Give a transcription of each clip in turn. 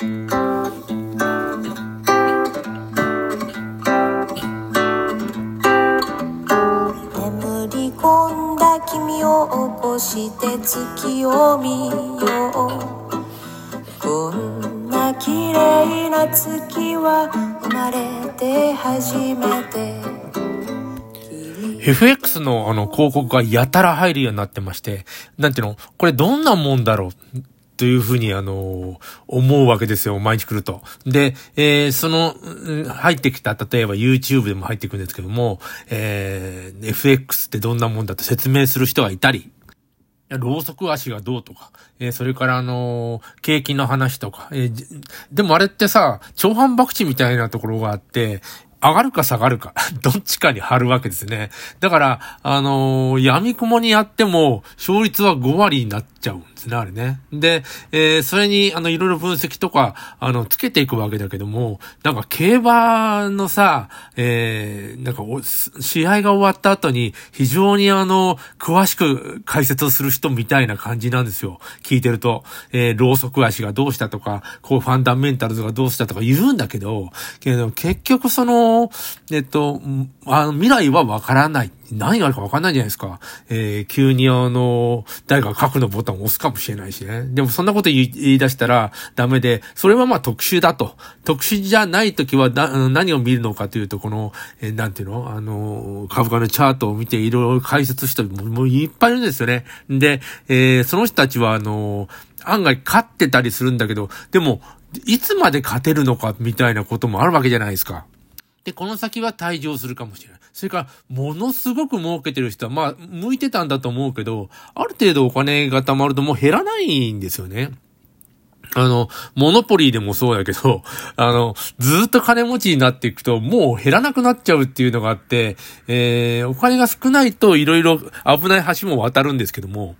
眠り込んだ君を起こして月を見よう。こんな綺麗な月は生まれて初めて。FX のあの広告がやたら入るようになってまして、なんていうの？これどんなもんだろう？というふうに、あの、思うわけですよ、毎日来ると。で、えーその、入ってきた、例えば YouTube でも入ってくるんですけども、えー FX ってどんなもんだと説明する人がいたり、ろうそく足がどうとか、えーそれからあのー景気の話とか、えーでもあれってさ、長反博打みたいなところがあって、上がるか下がるか、どっちかに張るわけですね。だから、あのー闇雲にやっても、勝率は5割になっちゃうんですね、あれね。で、えーそれに、あの、いろいろ分析とか、あの、つけていくわけだけども、なんか、競馬のさ、えーなんか、試合が終わった後に、非常にあの、詳しく解説をする人みたいな感じなんですよ。聞いてると、えー、ローソク足がどうしたとか、こう、ファンダメンタルズがどうしたとか言うんだけど、けど、結局その、えっと、あの、未来はわからない。何があるかわかんないじゃないですか。えー急にあの、誰か核のボタンを押すかもしれないしね。でもそんなこと言い出したらダメで、それはまあ特殊だと。特殊じゃないときはなあの何を見るのかというと、この、えーなんていうの？あの、株価のチャートを見ていろいろ解説した人もういっぱいいるんですよね。で、えーその人たちはあの、案外勝ってたりするんだけど、でも、いつまで勝てるのかみたいなこともあるわけじゃないですか。で、この先は退場するかもしれない。それから、ものすごく儲けてる人は、まあ、向いてたんだと思うけど、ある程度お金が貯まるともう減らないんですよね。あの、モノポリーでもそうだけど、あの、ずっと金持ちになっていくと、もう減らなくなっちゃうっていうのがあって、えー、お金が少ないといろいろ危ない橋も渡るんですけども、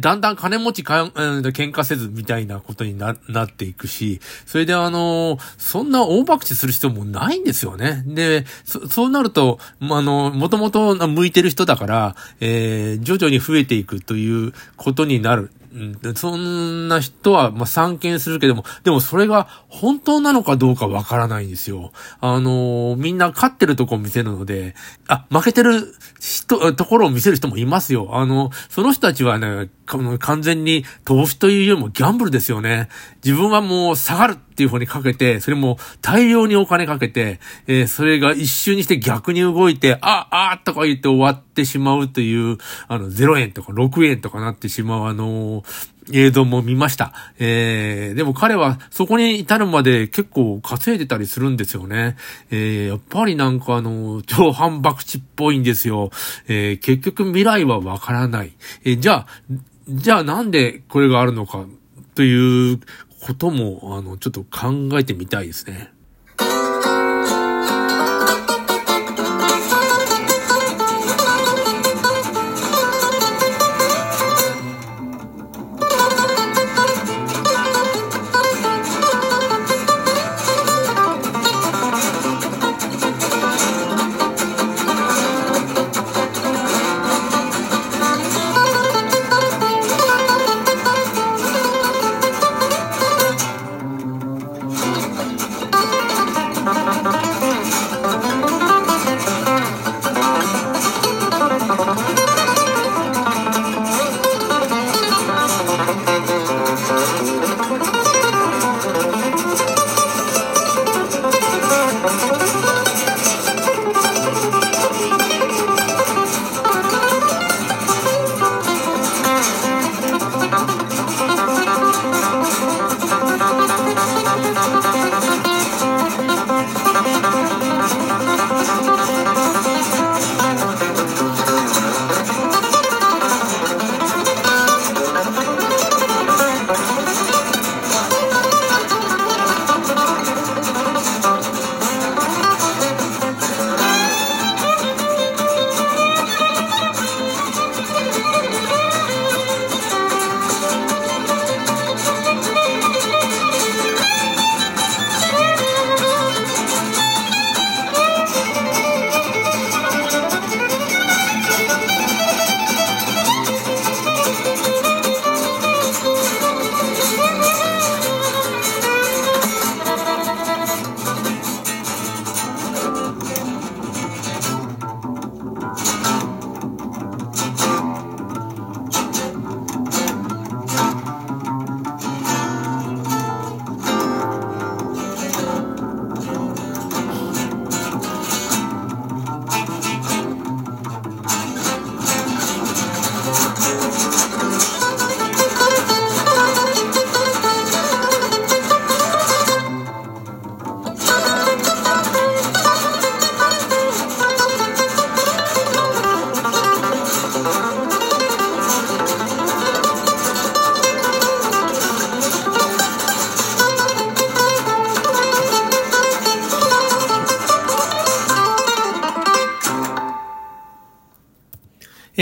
だんだん金持ちか、うん喧嘩せずみたいなことにな、なっていくし、それであの、そんな大爆死する必要もないんですよね。で、そそうなると、まあの、もともと向いてる人だから、えー徐々に増えていくということになる。うんでそんな人は、まあ、参見するけども、でもそれが本当なのかどうかわからないんですよ。あのーみんな勝ってるとこ見せるので、あ、負けてる人、ところを見せる人もいますよ。あの、その人たちはね、完全に投資というよりもギャンブルですよね。自分はもう下がるっていう方にかけて、それも大量にお金かけて、えーそれが一瞬にして逆に動いて、あ、あとか言って終わっててしまうという、あの、0円とか6円とかなってしまう、あの映像も見ました。えー、でも彼はそこに至るまで結構稼いでたりするんですよね。えー、やっぱりなんかあの、超反博打っぽいんですよ。えー、結局未来はわからない。えーじゃあ、じゃあなんでこれがあるのかということも、あの、ちょっと考えてみたいですね。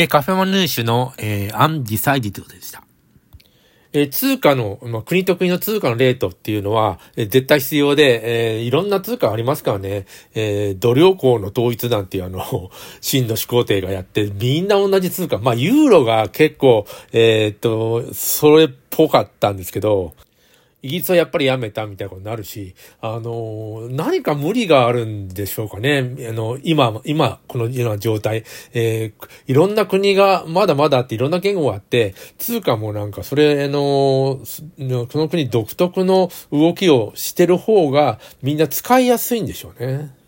えー、カフェマヌーシュの、えー、アンディサイディッドでした。えー、通貨の、まあ、国と国の通貨のレートっていうのは、えー、絶対必要で、えー、いろんな通貨ありますからね、えー、土量港の統一なんていうあの、真の始皇帝がやって、みんな同じ通貨。まあ、ユーロが結構、えー、っと、それっぽかったんですけど、イギリスはやっぱりやめたみたいなことになるし、あの、何か無理があるんでしょうかね。あの、今、今、このような状態、えー、いろんな国がまだまだあっていろんな言語があって、通貨もなんかそれあの、その国独特の動きをしてる方がみんな使いやすいんでしょうね。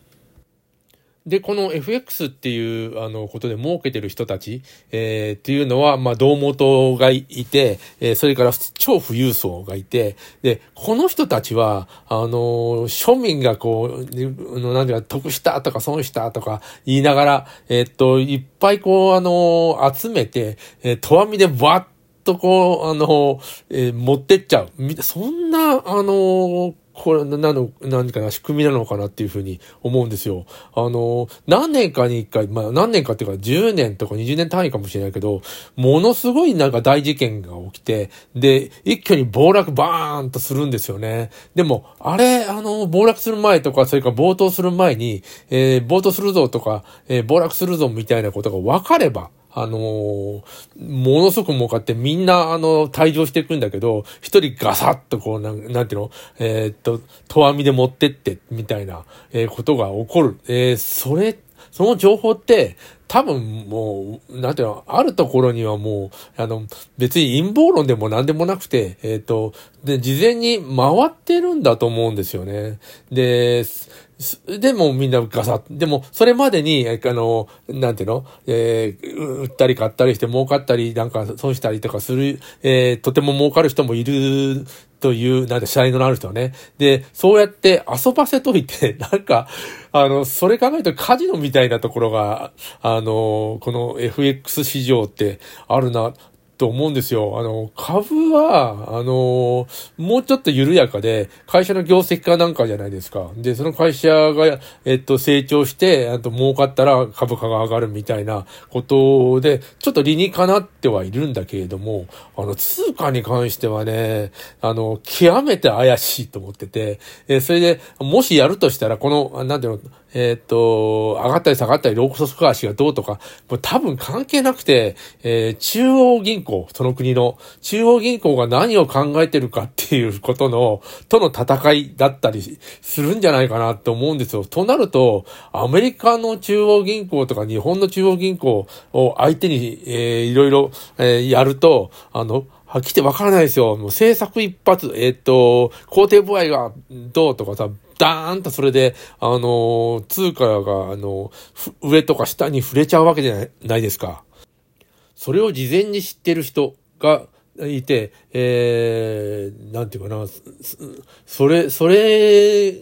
で、この FX っていう、あの、ことで儲けてる人たち、えー、っていうのは、まあ、胴元がいて、えー、それから超富裕層がいて、で、この人たちは、あの、庶民がこう、なんていうか、得したとか損したとか言いながら、えー、っと、いっぱいこう、あの、集めて、えー、とわみでバッとこう、あの、えー、持ってっちゃう。そんな、あの、これ、なの、何かな、仕組みなのかなっていうふうに思うんですよ。あの、何年かに一回、まあ何年かっていうか10年とか20年単位かもしれないけど、ものすごいなんか大事件が起きて、で、一挙に暴落バーンとするんですよね。でも、あれ、あの、暴落する前とか、それから暴騰する前に、えー、暴騰するぞとか、えー、暴落するぞみたいなことが分かれば、あのー、ものすごく儲かってみんな、あの、退場していくんだけど、一人ガサッとこう、なん、なんていうの？えー、っと、とわみで持ってって、みたいな、えー、ことが起こる。えー、それ、その情報って、多分もう、なんていうの、あるところにはもう、あの、別に陰謀論でも何でもなくて、えっ、と、で、事前に回ってるんだと思うんですよね。で、でもみんなガサッ。でも、それまでに、あの、なんていうの？えー、売ったり買ったりして儲かったり、なんか損したりとかする、えー、とても儲かる人もいるという、なんて、シイのある人はね。で、そうやって遊ばせといて、なんか、あの、それ考えるとカジノみたいなところが、あの、この FX 市場ってあるな。と思うんですよ。あの、株は、あの、もうちょっと緩やかで、会社の業績かなんかじゃないですか。で、その会社が、えっと、成長して、あと儲かったら株価が上がるみたいなことで、ちょっと理にかなってはいるんだけれども、あの、通貨に関してはね、あの、極めて怪しいと思ってて、えそれで、もしやるとしたら、この、なんていうの、えっ、と、上がったり下がったり、ローソク足がどうとか、もう多分関係なくて、えー、中央銀行、その国の、中央銀行が何を考えてるかっていうことの、との戦いだったりするんじゃないかなって思うんですよ。となると、アメリカの中央銀行とか日本の中央銀行を相手に、えー、いろいろ、えー、やると、あの、はっきりわからないですよ。もう政策一発、えっ、と、工程部合がどうとかさ、ダーンとそれで、あの、通貨が、あの、上とか下に触れちゃうわけじゃないですか。それを事前に知ってる人がいて、えー、なんていうかな、それ、それ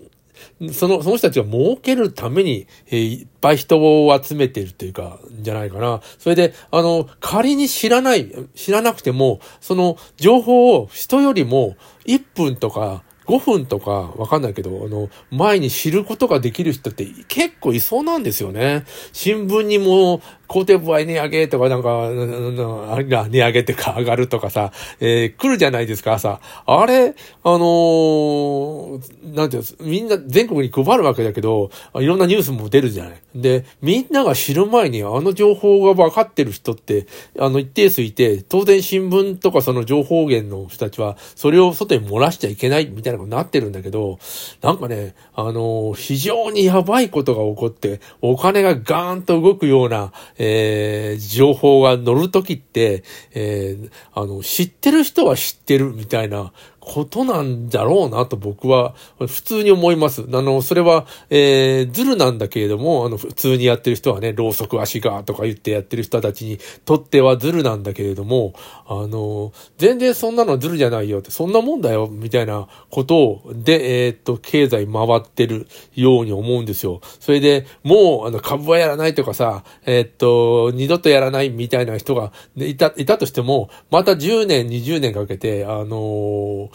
その、その人たちが儲けるために、えー、いっぱい人を集めてるっていうか、じゃないかな。それで、あの、仮に知らない、知らなくても、その情報を人よりも1分とか5分とかわかんないけど、あの、前に知ることができる人って結構いそうなんですよね。新聞にも工程部合値上げとかなんか、あれ値上げってか上がるとかさ、えー、来るじゃないですか、朝。あれ、あのー、なんていうの、みんな全国に配るわけだけど、いろんなニュースも出るじゃない。で、みんなが知る前にあの情報が分かってる人って、あの一定数いて、当然新聞とかその情報源の人たちは、それを外に漏らしちゃいけないみたいなことになってるんだけど、なんかね、あのー、非常にやばいことが起こって、お金がガーンと動くような、えー、情報が載るときって、えー、あの、知ってる人は知ってるみたいなことなんだろうなと僕は普通に思います。あの、それは、えー、ズルなんだけれども、あの、普通にやってる人はね、ろうそく足がとか言ってやってる人たちにとってはズルなんだけれども、あの、全然そんなのズルじゃないよって、そんなもんだよ、みたいなことを、で、えー、っと、経済回ってるように思うんですよ。それで、もう、あの、株はやらないとかさ、えー、っと、二度とやらないみたいな人がいた、いたとしても、また10年、20年かけて、あの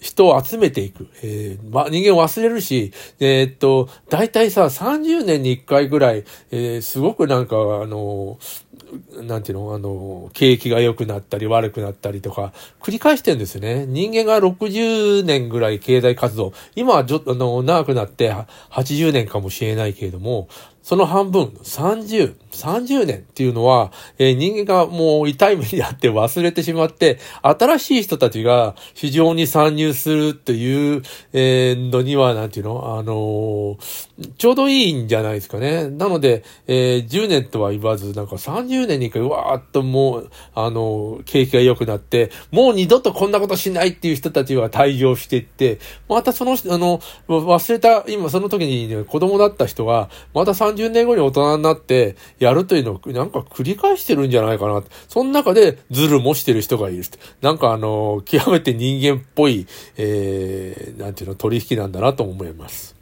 人を集めていく。えー、ま、人間を忘れるし、えー、っと、大体さ、30年に1回ぐらい、えー、すごくなんか、あの、なんていうのあの、景気が良くなったり悪くなったりとか、繰り返してるんですね。人間が60年ぐらい経済活動、今はちょっと、長くなって80年かもしれないけれども、その半分、30、30年っていうのは、えー、人間がもう痛い目にあって忘れてしまって、新しい人たちが市場に参入するっていう、え、のには、なんていうの？あのー、ちょうどいいんじゃないですかね。なので、えー、10年とは言わず、なんか30年に一回、わーっともう、あの、景気が良くなって、もう二度とこんなことしないっていう人たちは退場していって、またその、あの、忘れた、今その時に、ね、子供だった人が、また30 30年後に大人になってやるというのをなんか繰り返してるんじゃないかな。その中でズルもしてる人がいる。なんかあの、極めて人間っぽい、えー、なんていうの、取引なんだなと思います。